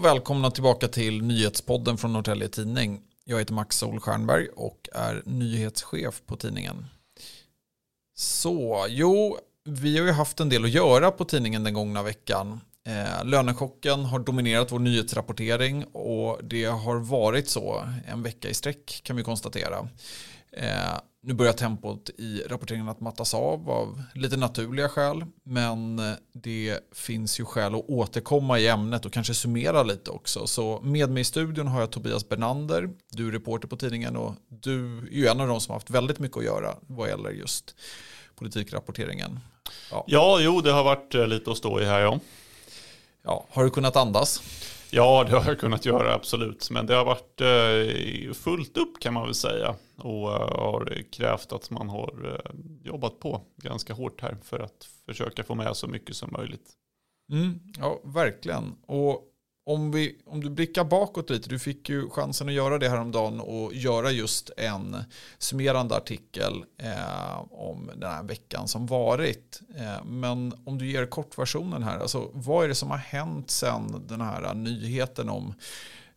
Och välkomna tillbaka till nyhetspodden från Norrtälje Tidning. Jag heter Max Solstjernberg och är nyhetschef på tidningen. Så, jo, vi har ju haft en del att göra på tidningen den gångna veckan. Eh, lönechocken har dominerat vår nyhetsrapportering och det har varit så en vecka i sträck kan vi konstatera. Eh, nu börjar tempot i rapporteringen att mattas av av lite naturliga skäl. Men eh, det finns ju skäl att återkomma i ämnet och kanske summera lite också. Så med mig i studion har jag Tobias Bernander. Du är reporter på tidningen och du är ju en av de som har haft väldigt mycket att göra vad gäller just politikrapporteringen. Ja, ja jo det har varit eh, lite att stå i här ja. Ja, har du kunnat andas? Ja, det har jag kunnat göra absolut. Men det har varit eh, fullt upp kan man väl säga. Och eh, har krävt att man har eh, jobbat på ganska hårt här för att försöka få med så mycket som möjligt. Mm, ja, verkligen. Och om, vi, om du blickar bakåt lite, du fick ju chansen att göra det häromdagen och göra just en summerande artikel eh, om den här veckan som varit. Eh, men om du ger kortversionen här, alltså, vad är det som har hänt sen den här nyheten om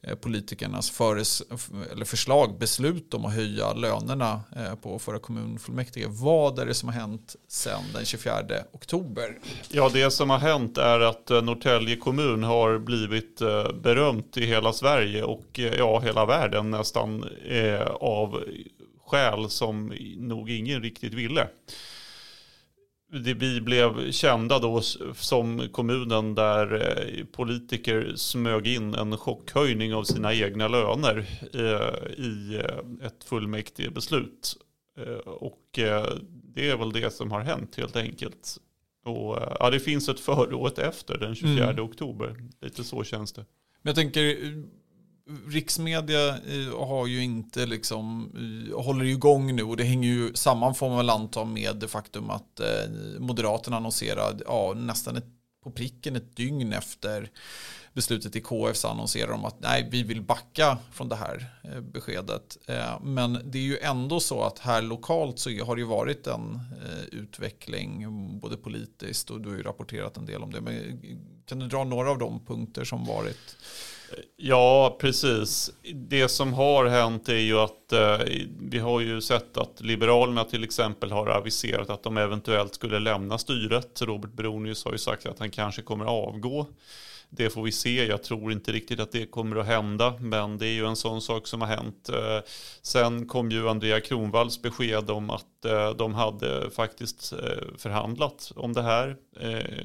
Eh, politikernas föres, eller förslag, beslut om att höja lönerna eh, på förra kommunfullmäktige. Vad är det som har hänt sedan den 24 oktober? Ja, det som har hänt är att eh, Norrtälje kommun har blivit berömt i hela Sverige och ja, hela världen nästan av skäl som nog ingen riktigt ville vi blev kända då som kommunen där eh, politiker smög in en chockhöjning av sina egna löner eh, i eh, ett fullmäktige beslut. Och det är väl det som har hänt helt enkelt. Och, ja, det finns ett före och ett efter den 24 mm. oktober. Lite så känns det. Men jag tänker, riksmedia eh, har ju inte liksom, eh, håller igång nu och det hänger ju samman får man väl anta med det faktum att eh, Moderaterna annonserade ja, nästan ett, på pricken ett dygn efter beslutet i KF så annonserar de att nej, vi vill backa från det här beskedet. Men det är ju ändå så att här lokalt så har det ju varit en utveckling både politiskt och du har ju rapporterat en del om det. Men kan du dra några av de punkter som varit Ja, precis. Det som har hänt är ju att eh, vi har ju sett att Liberalerna till exempel har aviserat att de eventuellt skulle lämna styret. Robert Bronius har ju sagt att han kanske kommer avgå. Det får vi se. Jag tror inte riktigt att det kommer att hända, men det är ju en sån sak som har hänt. Eh, sen kom ju Andrea Kronvalls besked om att eh, de hade faktiskt eh, förhandlat om det här,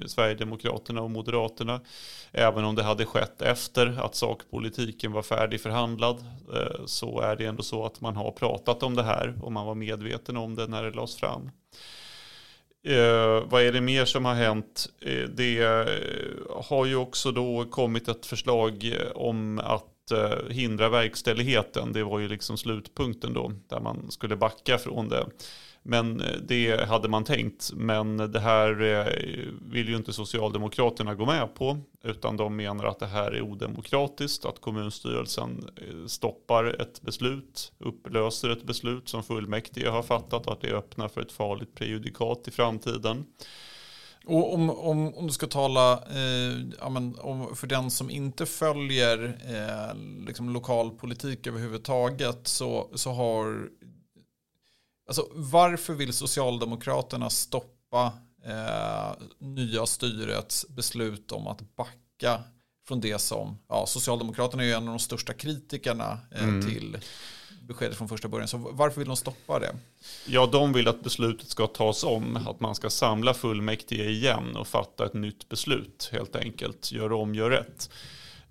Sverigedemokraterna och Moderaterna. Även om det hade skett efter att sakpolitiken var färdigförhandlad så är det ändå så att man har pratat om det här och man var medveten om det när det lades fram. Eh, vad är det mer som har hänt? Eh, det eh, har ju också då kommit ett förslag eh, om att eh, hindra verkställigheten. Det var ju liksom slutpunkten då, där man skulle backa från det. Men eh, det hade man tänkt. Men det här eh, vill ju inte Socialdemokraterna gå med på. Utan de menar att det här är odemokratiskt. Att kommunstyrelsen eh, stoppar ett beslut. Upplöser ett beslut som fullmäktige har fattat. Och att det öppnar för ett farligt prejudikat i framtiden. Och om, om, om du ska tala eh, ja, men, om, för den som inte följer eh, liksom lokalpolitik överhuvudtaget så, så har Alltså, varför vill Socialdemokraterna stoppa eh, nya styrets beslut om att backa från det som, ja, Socialdemokraterna är ju en av de största kritikerna eh, mm. till beskedet från första början. Så varför vill de stoppa det? Ja, de vill att beslutet ska tas om, att man ska samla fullmäktige igen och fatta ett nytt beslut helt enkelt. Gör om, gör rätt.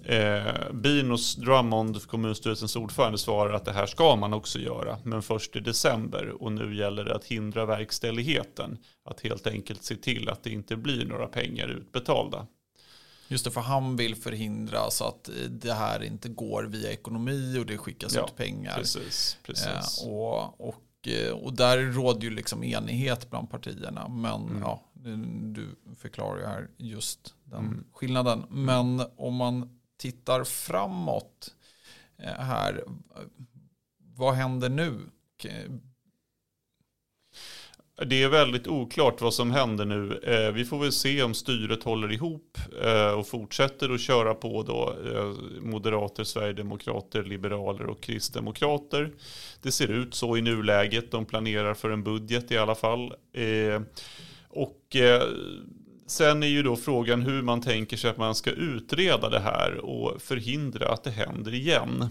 Eh, Binos Drummond, kommunstyrelsens ordförande, svarar att det här ska man också göra, men först i december. Och nu gäller det att hindra verkställigheten. Att helt enkelt se till att det inte blir några pengar utbetalda. Just det, för han vill förhindra så att det här inte går via ekonomi och det skickas ja, ut pengar. Precis, precis. Eh, och, och, eh, och där råder ju liksom enighet bland partierna. Men mm. ja, du förklarar ju här just den mm. skillnaden. Men om man tittar framåt eh, här, vad händer nu? Det är väldigt oklart vad som händer nu. Eh, vi får väl se om styret håller ihop eh, och fortsätter att köra på då eh, moderater, sverigedemokrater, liberaler och kristdemokrater. Det ser ut så i nuläget. De planerar för en budget i alla fall. Eh, och eh, sen är ju då frågan hur man tänker sig att man ska utreda det här och förhindra att det händer igen.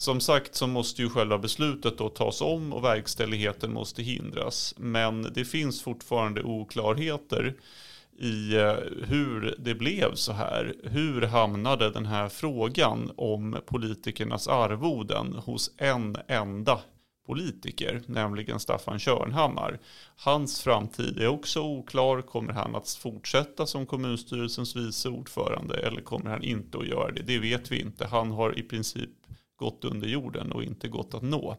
Som sagt så måste ju själva beslutet då tas om och verkställigheten måste hindras. Men det finns fortfarande oklarheter i eh, hur det blev så här. Hur hamnade den här frågan om politikernas arvoden hos en enda politiker, nämligen Staffan Körnhammar. Hans framtid är också oklar. Kommer han att fortsätta som kommunstyrelsens vice ordförande eller kommer han inte att göra det? Det vet vi inte. Han har i princip gått under jorden och inte gått att nå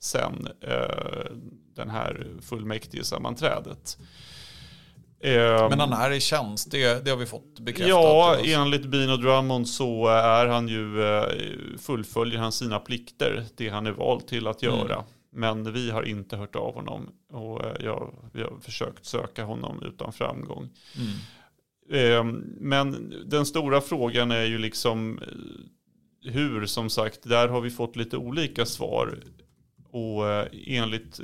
sen eh, den här fullmäktige sammanträdet. Eh, Men han är i tjänst, det, det har vi fått bekräftat. Ja, enligt Bino Drummond så är han ju, eh, fullföljer han sina plikter, det han är vald till att göra. Mm. Men vi har inte hört av honom och eh, jag, vi har försökt söka honom utan framgång. Mm. Men den stora frågan är ju liksom hur, som sagt, där har vi fått lite olika svar. Och eh, enligt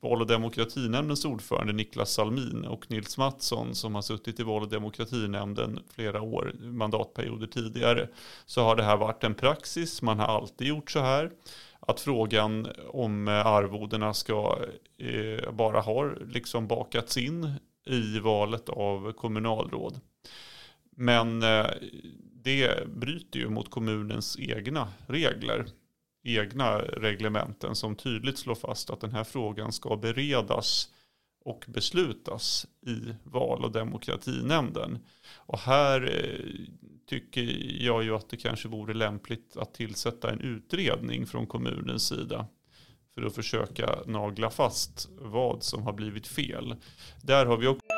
Val och demokratinämndens ordförande Niklas Salmin och Nils Mattsson som har suttit i Val och demokratinämnden flera år, mandatperioder tidigare, så har det här varit en praxis. Man har alltid gjort så här. Att frågan om eh, arvodena ska eh, bara har liksom bakats in i valet av kommunalråd. Men eh, det bryter ju mot kommunens egna regler, egna reglementen som tydligt slår fast att den här frågan ska beredas och beslutas i val och demokratinämnden. Och här eh, tycker jag ju att det kanske vore lämpligt att tillsätta en utredning från kommunens sida för att försöka nagla fast vad som har blivit fel. Där har vi också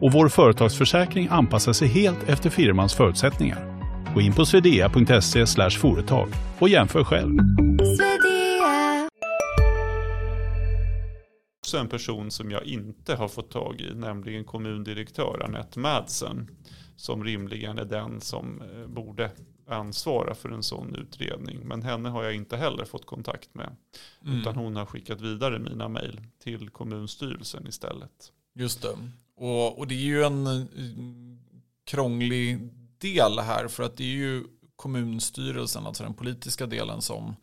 och vår företagsförsäkring anpassar sig helt efter firmans förutsättningar. Gå in på swedea.se företag och jämför själv. Också en person som jag inte har fått tag i, nämligen kommundirektör Anette Madsen, som rimligen är den som eh, borde ansvara för en sån utredning. Men henne har jag inte heller fått kontakt med. Mm. Utan hon har skickat vidare mina mejl till kommunstyrelsen istället. Just det. Och, och det är ju en eh, krånglig del här för att det är ju kommunstyrelsen, alltså den politiska delen som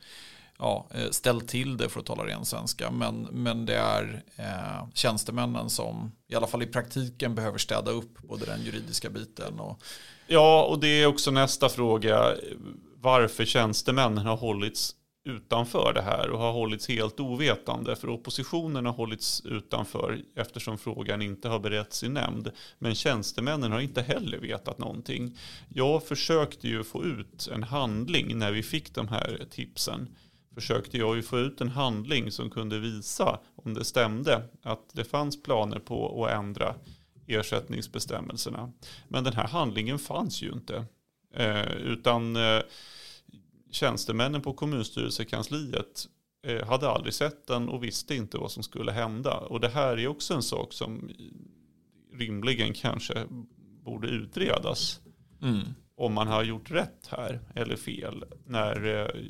ja, eh, ställt till det för att tala ren svenska. Men, men det är eh, tjänstemännen som i alla fall i praktiken behöver städa upp både den juridiska biten och Ja, och det är också nästa fråga. Varför tjänstemännen har hållits utanför det här och har hållits helt ovetande. För oppositionen har hållits utanför eftersom frågan inte har beretts i nämnd. Men tjänstemännen har inte heller vetat någonting. Jag försökte ju få ut en handling när vi fick de här tipsen. Försökte jag ju få ut en handling som kunde visa om det stämde att det fanns planer på att ändra ersättningsbestämmelserna. Men den här handlingen fanns ju inte. Eh, utan eh, tjänstemännen på kommunstyrelsekansliet eh, hade aldrig sett den och visste inte vad som skulle hända. Och det här är också en sak som rimligen kanske borde utredas. Mm. Om man har gjort rätt här eller fel. När eh,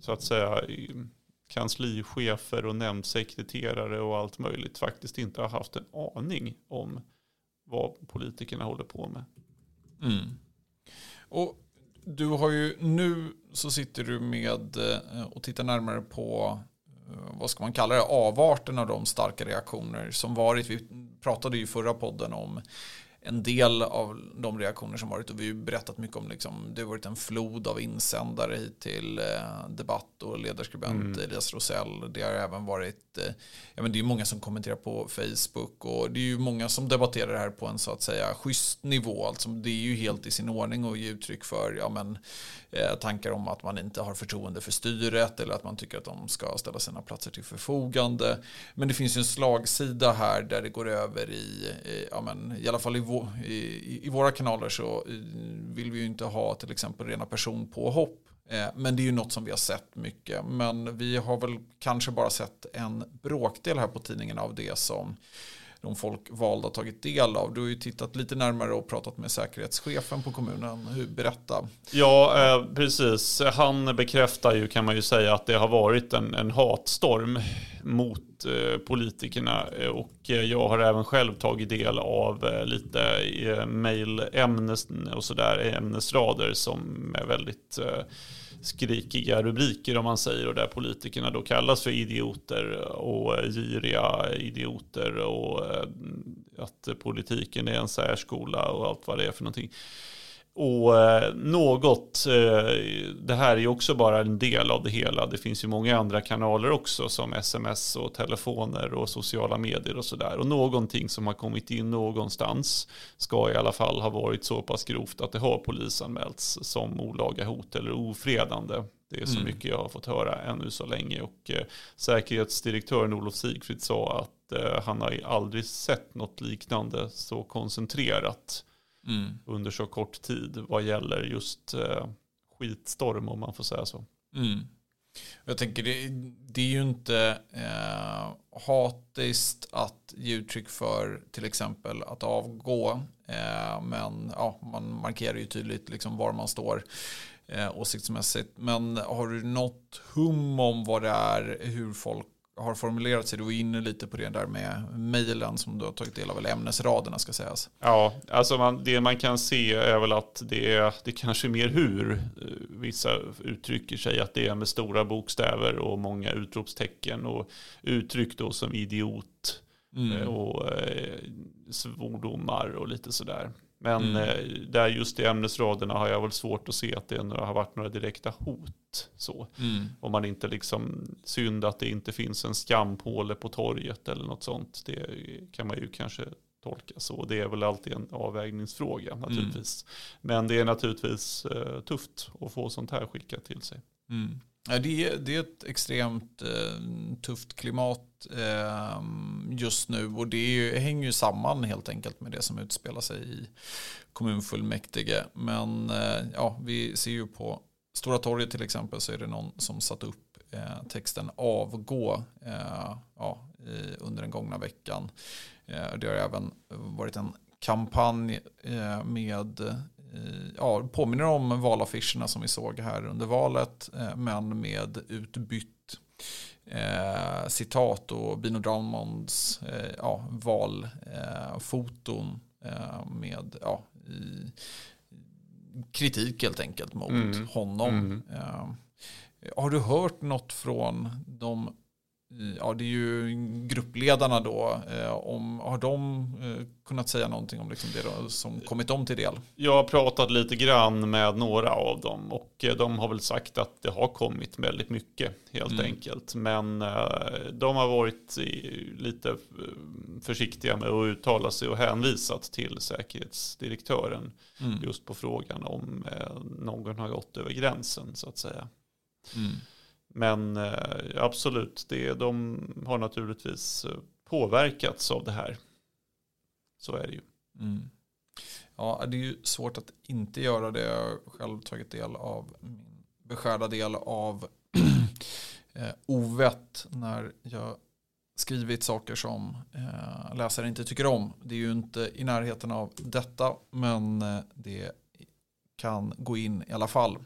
så att säga kanslichefer och nämndsekreterare och allt möjligt faktiskt inte har haft en aning om vad politikerna håller på med. Mm. Och du har ju nu så sitter du med eh, och tittar närmare på eh, vad ska man kalla det, avarten av de starka reaktioner som varit. Vi pratade ju i förra podden om en del av de reaktioner som varit och vi har ju berättat mycket om liksom, det har varit en flod av insändare hit till eh, debatt och ledarskribent mm. Elias Rosell. Det har även varit, eh, ja men det är många som kommenterar på Facebook och det är ju många som debatterar det här på en så att säga schysst nivå. Alltså det är ju helt i sin ordning att ge uttryck för ja men, eh, tankar om att man inte har förtroende för styret eller att man tycker att de ska ställa sina platser till förfogande. Men det finns ju en slagsida här där det går över i, ja men, i alla fall i i, i våra kanaler så eh, vill vi ju inte ha till exempel rena personpåhopp. Eh, men det är ju något som vi har sett mycket. Men vi har väl kanske bara sett en bråkdel här på tidningen av det som de folkvalda tagit del av. Du har ju tittat lite närmare och pratat med säkerhetschefen på kommunen. Hur, berätta. Ja, eh, precis. Han bekräftar ju kan man ju säga att det har varit en, en hatstorm mot eh, politikerna. Eh, och eh, jag har även själv tagit del av eh, lite eh, mejlämnes och sådär, eh, ämnesrader som är väldigt eh, skrikiga rubriker om man säger och där politikerna då kallas för idioter och giriga idioter och eh, att politiken är en särskola och allt vad det är för någonting. Och eh, något, eh, det här är ju också bara en del av det hela. Det finns ju många andra kanaler också som sms och telefoner och sociala medier och sådär. Och någonting som har kommit in någonstans ska i alla fall ha varit så pass grovt att det har polisanmälts som olaga hot eller ofredande. Det är så mm. mycket jag har fått höra ännu så länge. Och eh, säkerhetsdirektören Olof Sigfrid sa att han har aldrig sett något liknande så koncentrerat mm. under så kort tid vad gäller just eh, skitstorm om man får säga så. Mm. Jag tänker det, det är ju inte eh, hatiskt att ge uttryck för till exempel att avgå. Eh, men ja, man markerar ju tydligt liksom var man står eh, åsiktsmässigt. Men har du något hum om vad det är, hur folk har formulerat sig. Du var inne lite på det där med mejlen som du har tagit del av, eller ämnesraderna ska sägas. Ja, alltså man, det man kan se är väl att det är, det kanske är mer hur eh, vissa uttrycker sig, att det är med stora bokstäver och många utropstecken och uttryck då som idiot mm. Eh, och eh, svordomar och lite sådär. Men mm. eh, där just i ämnesraderna har jag väl svårt att se att det har varit några direkta hot. Så. Mm. Om man inte liksom, synd att det inte finns en skampåle på torget eller något sånt. Det kan man ju kanske tolka så. Det är väl alltid en avvägningsfråga mm. naturligtvis. Mm. Men det är naturligtvis eh, tufft att få sånt här skickat till sig. Ja, det, är, det är ett extremt eh, tufft klimat eh, just nu och det ju, hänger ju samman helt enkelt med det som utspelar sig i kommunfullmäktige. Men eh, ja, vi ser ju på Stora torget till exempel så är det någon som satt upp eh, texten avgå eh, ja, i, under den gångna veckan. Eh, det har även varit en kampanj eh, med ja, påminner om valaffischerna som vi såg här under valet, eh, men med utbytt eh, citat och Bino Draumonds eh, ja, valfoton eh, med ja, i, kritik helt enkelt mot mm. honom. Mm. Eh, har du hört något från de ja, det är ju gruppledarna då. Eh, om, har de eh, kunnat säga någonting om liksom det som kommit dem till del? Jag har pratat lite grann med några av dem och eh, de har väl sagt att det har kommit väldigt mycket helt mm. enkelt. Men de har varit lite försiktiga med att uttala sig och hänvisat till säkerhetsdirektören mm. just på frågan om någon har gått över gränsen så att säga. Mm. Men eh, absolut, det, de har naturligtvis eh, påverkats av det här. Så är det ju. Mm. Ja, det är ju svårt att inte göra det. Jag har själv tagit del av min beskärda del av eh, ovett när jag skrivit saker som eh, läsare inte tycker om. Det är ju inte i närheten av detta, men eh, det kan gå in i alla fall.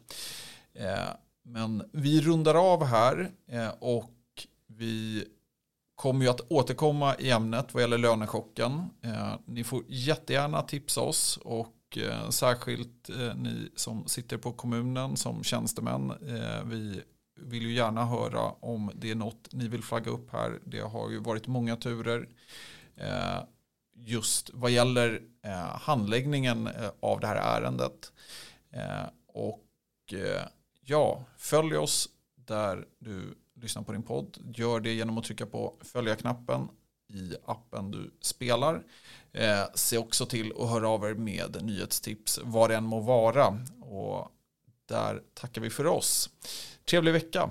Eh, men vi rundar av här eh, och vi kommer ju att återkomma i ämnet vad gäller lönechocken. Eh, ni får jättegärna tipsa oss och eh, särskilt ni som sitter på kommunen som tjänstemän. Vi vill ju gärna höra om det är något ni vill flagga upp här. Det har ju varit många turer. just vad gäller handläggningen av det här ärendet. Och ja, följ oss där du lyssnar på din podd. Gör det genom att trycka på följa-knappen i appen du spelar. Eh, se också till att höra av er med nyhetstips vad det än må vara. Och där tackar vi för oss. Trevlig vecka.